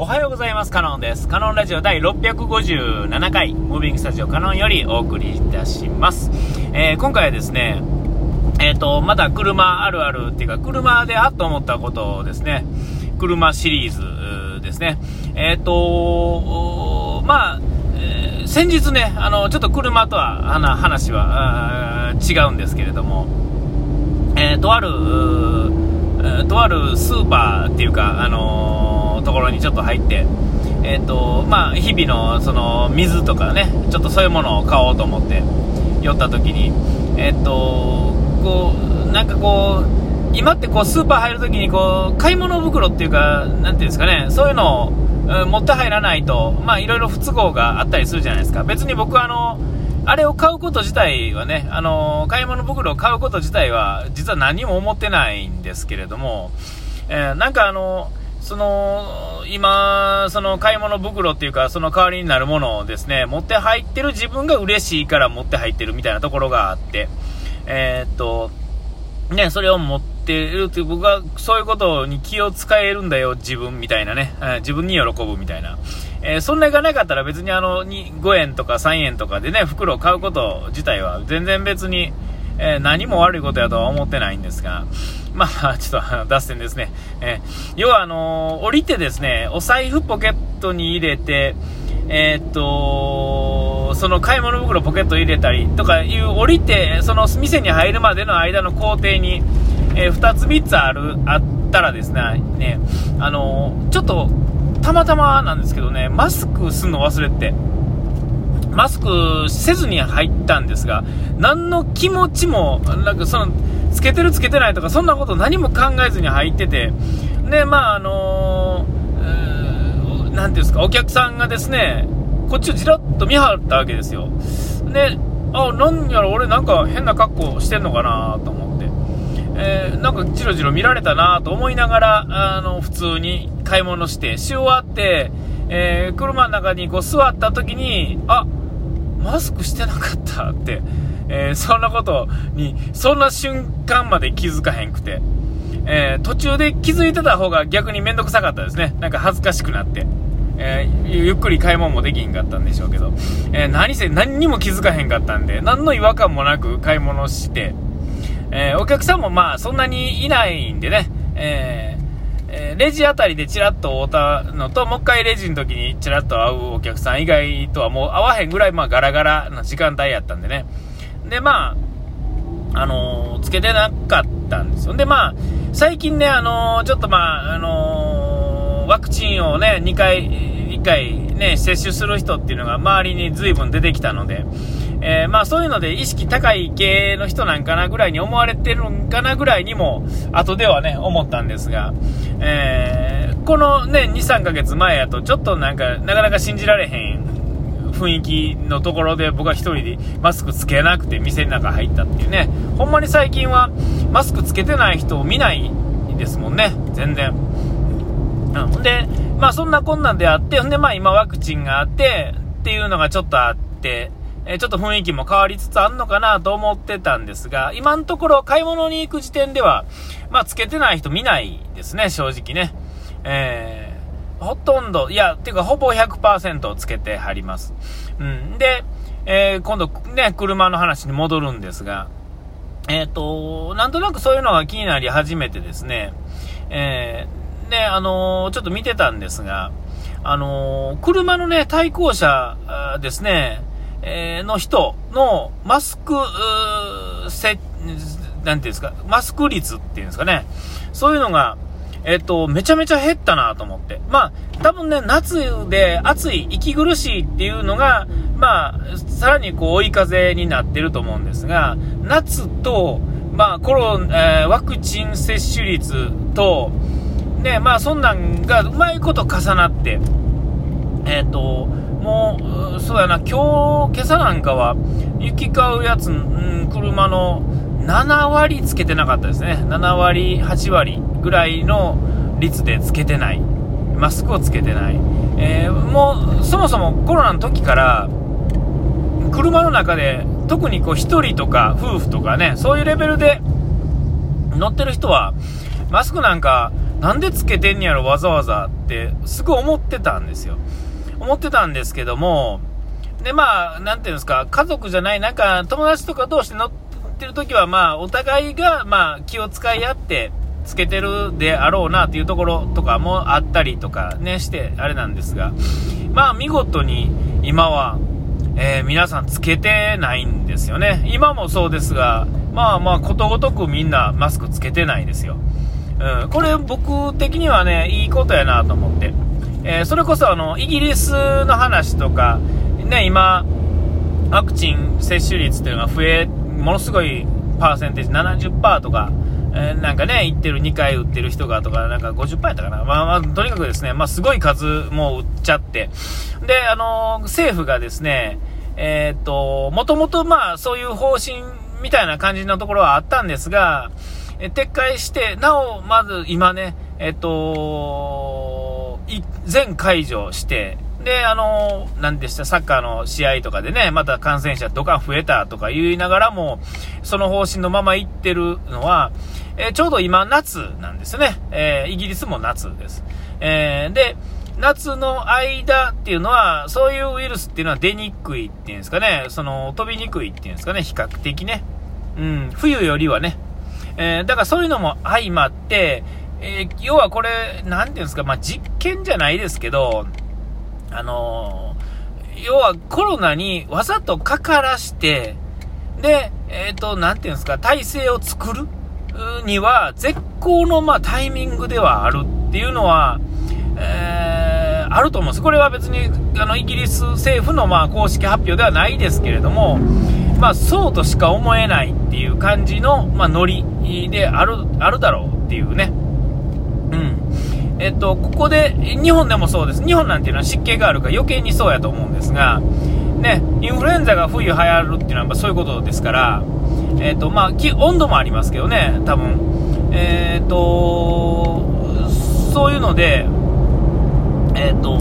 おはようございます。カノンです。カノンラジオ第657回、ムービングスタジオカノンよりお送りいたします。えー、今回はですね、えっ、ー、と、まだ車あるあるっていうか、車であっと思ったことをですね、車シリーズですね。えっ、ー、と、まあ、え、先日ね、あの、ちょっと車とは話は違うんですけれども、え、とある、とあるスーパーっていうか、あのところにちょっと入って、えーとまあ、日々のその水とかね、ちょっとそういうものを買おうと思って寄った時に、えーとこうなんかこう、今ってこうスーパー入るときにこう買い物袋っていうか、なんていうんですかね、そういうのを、持って入らないと、まあいろいろ不都合があったりするじゃないですか。別に僕はあの、あれを買うこと自体はね、あの買い物袋を買うこと自体は、実は何も思ってないんですけれども、えー、なんかあのその、今、その買い物袋っていうか、その代わりになるものをですね、持って入ってる自分が嬉しいから持って入ってるみたいなところがあって、えー、っと、ね、それを持ってるって、僕はそういうことに気を使えるんだよ、自分みたいなね、自分に喜ぶみたいな。えー、そんながなかったら別にあの、5円とか3円とかでね、袋を買うこと自体は全然別に、えー、何も悪いことやとは思ってないんですが、まあ、ちょっと脱線ですね。えー、要は、あのー、降りてですね、お財布ポケットに入れて、えー、っと、その買い物袋ポケット入れたりとかいう、降りて、その店に入るまでの間の工程に、え2つ3つある、あったらですね、ね、あのちょっと、たまたまなんですけどね、マスクすんの忘れて、マスクせずに入ったんですが、何の気持ちも、なんかその、つけてるつけてないとか、そんなこと何も考えずに入ってて、で、まあ、あのー、ていうんですか、お客さんがですね、こっちをじらっと見張ったわけですよ。で、あ、なんやろ、俺なんか変な格好してんのかなと思って。えー、なんかじろじろ見られたなと思いながら、あの、普通に買い物して、し終わって、えー、車の中にこう座った時に、あ、マスクしてなかったって、えー、そんなことに、そんな瞬間まで気づかへんくて、えー、途中で気づいてた方が逆にめんどくさかったですね。なんか恥ずかしくなって。えー、ゆっくり買い物もできんかったんでしょうけど、えー、何せ何にも気づかへんかったんで、何の違和感もなく買い物して、えお客さんもまあそんなにいないんでね、ええー、レジあたりでチラッと会ったのと、もう一回レジの時にチラッと会うお客さん以外とはもう会わへんぐらい、まあガラガラな時間帯やったんでね。で、まあ、あのー、つけてなかったんですよ。で、まあ、最近ね、あのー、ちょっとまあ、あのワクチンをね、2回、1回ね、接種する人っていうのが周りに随分出てきたので、え、まあそういうので意識高い系の人なんかなぐらいに思われてるんかなぐらいにも、後ではね、思ったんですが、えー、このね、2、3ヶ月前やと、ちょっとなんか、なかなか信じられへん雰囲気のところで僕は1人でマスクつけなくて店の中入ったっていうね、ほんまに最近はマスクつけてない人を見ないですもんね、全然。うん、で、まあそんなこんなであって、ほんでまあ今ワクチンがあって、っていうのがちょっとあって、えちょっと雰囲気も変わりつつあるのかなと思ってたんですが、今のところ買い物に行く時点では、まあ、つけてない人見ないですね、正直ね。えー、ほとんど、いや、ていうかほぼ100%つけてはります。うん。で、えー、今度ね、車の話に戻るんですが、えっ、ー、と、なんとなくそういうのが気になり始めてですね、えー、で、あのー、ちょっと見てたんですが、あの、車のね、対向車ですね、え、の人のマスク、せ、なんていうんですか、マスク率っていうんですかね。そういうのが、えっと、めちゃめちゃ減ったなと思って。まあ、多分ね、夏で暑い、息苦しいっていうのが、まあ、さらにこう追い風になってると思うんですが、夏と、まあ、コロ、えー、ワクチン接種率と、ね、まあ、そんなんがうまいこと重なって、えっ、と、もう、そうやな、今日、今朝なんかは、行き交うやつ、うん、車の7割つけてなかったですね。7割、8割ぐらいの率でつけてない。マスクをつけてない。えー、もう、そもそもコロナの時から、車の中で、特にこう、1人とか夫婦とかね、そういうレベルで乗ってる人は、マスクなんか、なんでつけてんやろ、わざわざって、すごい思ってたんですよ。思ってたんですけども、で、まあ、なんていうんですか、家族じゃない、なんか、友達とか同士で乗ってる時は、まあ、お互いが、まあ、気を使い合って、つけてるであろうなっていうところとかもあったりとかね、して、あれなんですが、まあ、見事に今は、えー、皆さんつけてないんですよね。今もそうですが、まあまあ、ことごとくみんなマスクつけてないですよ。うん、これ僕的にはね、いいことやなと思って。えー、それこそあの、イギリスの話とか、ね、今、ワクチン接種率っていうのが増え、ものすごいパーセンテージ、70%とか、え、なんかね、行ってる2回打ってる人がとか、なんか50%やったかな。まあまあ、とにかくですね、まあすごい数もう打っちゃって。で、あのー、政府がですね、え、っと、もともとまあそういう方針みたいな感じのところはあったんですが、え撤回して、なお、まず今ね、えっと、全解除して、で、あの、何でした、サッカーの試合とかでね、また感染者ドカン増えたとか言いながらも、その方針のまま行ってるのは、えー、ちょうど今夏なんですね。えー、イギリスも夏です。えー、で、夏の間っていうのは、そういうウイルスっていうのは出にくいっていうんですかね、その、飛びにくいっていうんですかね、比較的ね。うん、冬よりはね。え、だからそういうのも相まって、え、要はこれ、なんていうんですか、まあ、実験じゃないですけど、あのー、要はコロナにわざとかからして、で、えっ、と、なんていうんですか、体制を作るには、絶好の、まあ、タイミングではあるっていうのは、えー、あると思うんです。これは別に、あの、イギリス政府の、まあ、公式発表ではないですけれども、まあ、そうとしか思えないっていう感じの、まあ、ノリである、あるだろうっていうね。えっと、ここで、日本でもそうです。日本なんていうのは湿気があるから余計にそうやと思うんですが、ね、インフルエンザが冬流行るっていうのはそういうことですから、えっと、まあ、温度もありますけどね、多分。えっと、そういうので、えっと、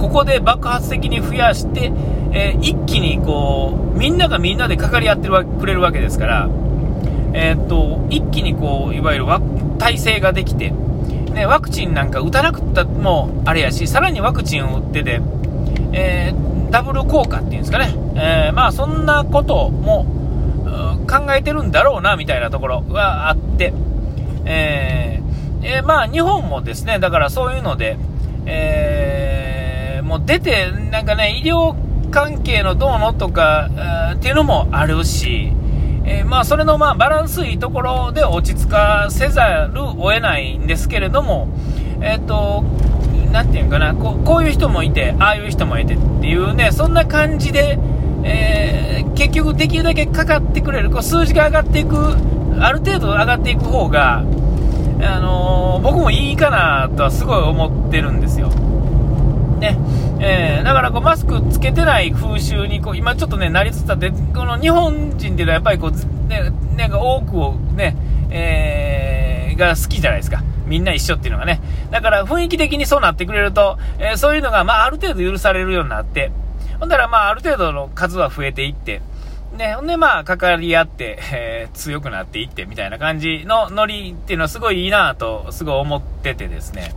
ここで爆発的に増やして、えー、一気にこう、みんながみんなでかかり合ってるくれるわけですから、え、っと、一気にこう、いわゆる体制ができて、ね、ワクチンなんか打たなくったもあれやし、さらにワクチンを打ってて、えー、ダブル効果っていうんですかね、えー、まあそんなことも考えてるんだろうな、みたいなところがあって、えー、えー、まあ日本もですね、だからそういうので、えーもう出て、なんかね、医療関係のどうのとか、っていうのもあるし、えー、まあ、それのまあバランスいいところで落ち着かせざるを得ないんですけれども、えっ、ー、と、なていうかなこう、こういう人もいて、ああいう人もいてっていうね、そんな感じで、えー、結局できるだけかかってくれる、こう数字が上がっていく、ある程度上がっていく方が、あの僕もいいかなとはすごい思ってるんですよ。ね。えー、だからこうマスクつけてない風習にこう今ちょっとね、なりつつあって、この日本人っていうのはやっぱりこう、ね、なんか多くをね、えー、が好きじゃないですか。みんな一緒っていうのがね。だから雰囲気的にそうなってくれると、えー、そういうのが、まあ、ある程度許されるようになって、ほんだら、まあ、ある程度の数は増えていって、ね、ほんで、まあ、かかり合って、えー、強くなっていって、みたいな感じのノリっていうのはすごいいいなと、すごい思っててですね。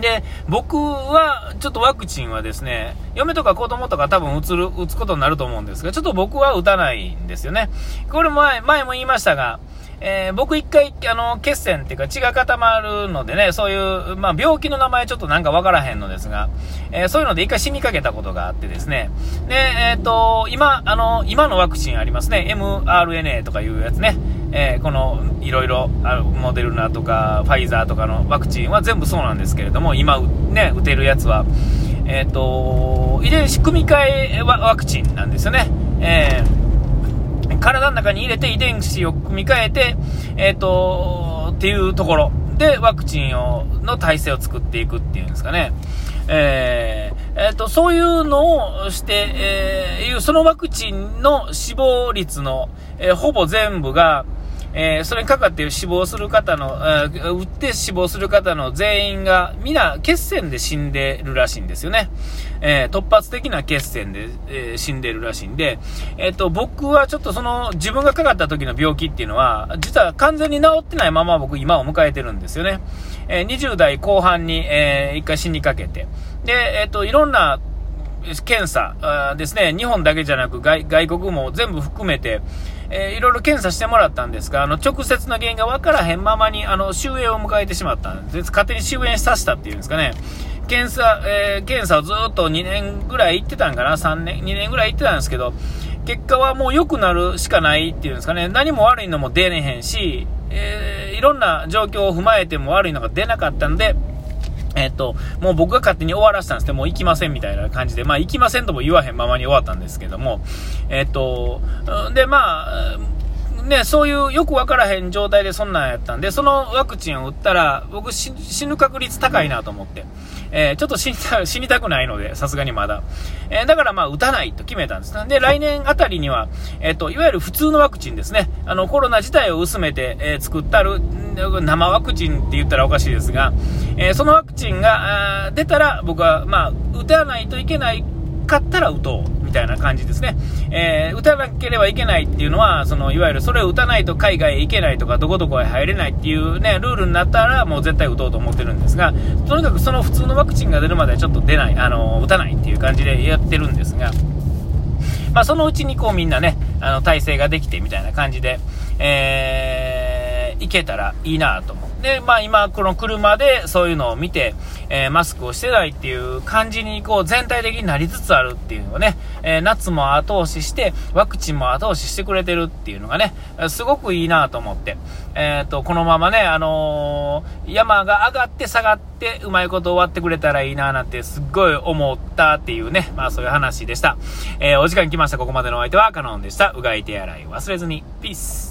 で、僕は、ちょっとワクチンはですね、嫁とか子供とか多分打つる、打つことになると思うんですが、ちょっと僕は打たないんですよね。これ前、前も言いましたが、えー、僕一回、あの、血栓っていうか血が固まるのでね、そういう、まあ、病気の名前ちょっとなんかわからへんのですが、えー、そういうので一回死にかけたことがあってですね、で、えっ、と、今、あの、今のワクチンありますね、mRNA とかいうやつね、えー、この、いろいろ、モデルナとか、ファイザーとかのワクチンは全部そうなんですけれども、今、ね、打てるやつは、えっ、と、遺伝子組み換えワクチンなんですよね。えー体の中に入れて遺伝子を組み換えて、えっ、ー、と、っていうところでワクチンを、の体制を作っていくっていうんですかね。えー、えー、と、そういうのをして、えー、そのワクチンの死亡率の、えー、ほぼ全部が、えー、それにかかって死亡する方の、えー、打って死亡する方の全員が、皆、血栓で死んでるらしいんですよね。えー、突発的な血栓で、え、死んでるらしいんで、えっ、と、僕はちょっとその、自分がかかった時の病気っていうのは、実は完全に治ってないまま僕今を迎えてるんですよね。え20代後半に、え一回死にかけて。で、えっ、と、いろんな検査ですね、日本だけじゃなく外国も全部含めて、えー、いろいろ検査してもらったんですが、あの、直接の原因が分からへんままに、あの、終焉を迎えてしまったんです。勝手に終焉させたっていうんですかね。検査、えー、検査をずっと2年ぐらい行ってたんかな ?3 年、2年ぐらい行ってたんですけど、結果はもう良くなるしかないっていうんですかね。何も悪いのも出ねへんし、えー、いろんな状況を踏まえても悪いのが出なかったんで、えっと、もう僕が勝手に終わらせたんですね。もう行きませんみたいな感じで、まあ行きませんとも言わへんままに終わったんですけども、えっと、で、まあ、ね、そういうよくわからへん状態でそんなんやったんで、そのワクチンを打ったら、僕死ぬ確率高いなと思って。えー、ちょっと死にた 死にたくないので、さすがにまだ。えー、だからまあ、打たないと決めたんです。で、来年あたりには、えっ、ー、と、いわゆる普通のワクチンですね。あの、コロナ自体を薄めて、え作ったる、生ワクチンって言ったらおかしいですが、えそのワクチンが、出たら、僕は、まあ、打たないといけないかったら打とう。みたいな感じですね。えー、打たなければいけないっていうのは、その、いわゆるそれを打たないと海外へ行けないとか、どこどこへ入れないっていうね、ルールになったら、もう絶対打とうと思ってるんですが、とにかくその普通のワクチンが出るまではちょっと出ない、あの、打たないっていう感じでやってるんですが、まあ、そのうちにこうみんなね、あの、体制ができてみたいな感じで、えー、行けたらいいなと思で、まあ今、この車でそういうのを見て、えー、マスクをしてないっていう感じに、こう、全体的になりつつあるっていうのがね、えー、夏も後押しして、ワクチンも後押ししてくれてるっていうのがね、すごくいいなと思って、えっ、と、このままね、あの山が上がって下がって、うまいこと終わってくれたらいいななんて、すっごい思ったっていうね、まあそういう話でした。えお時間来ました。ここまでのお相手はカノンでした。うがい手洗い忘れずに。ピース。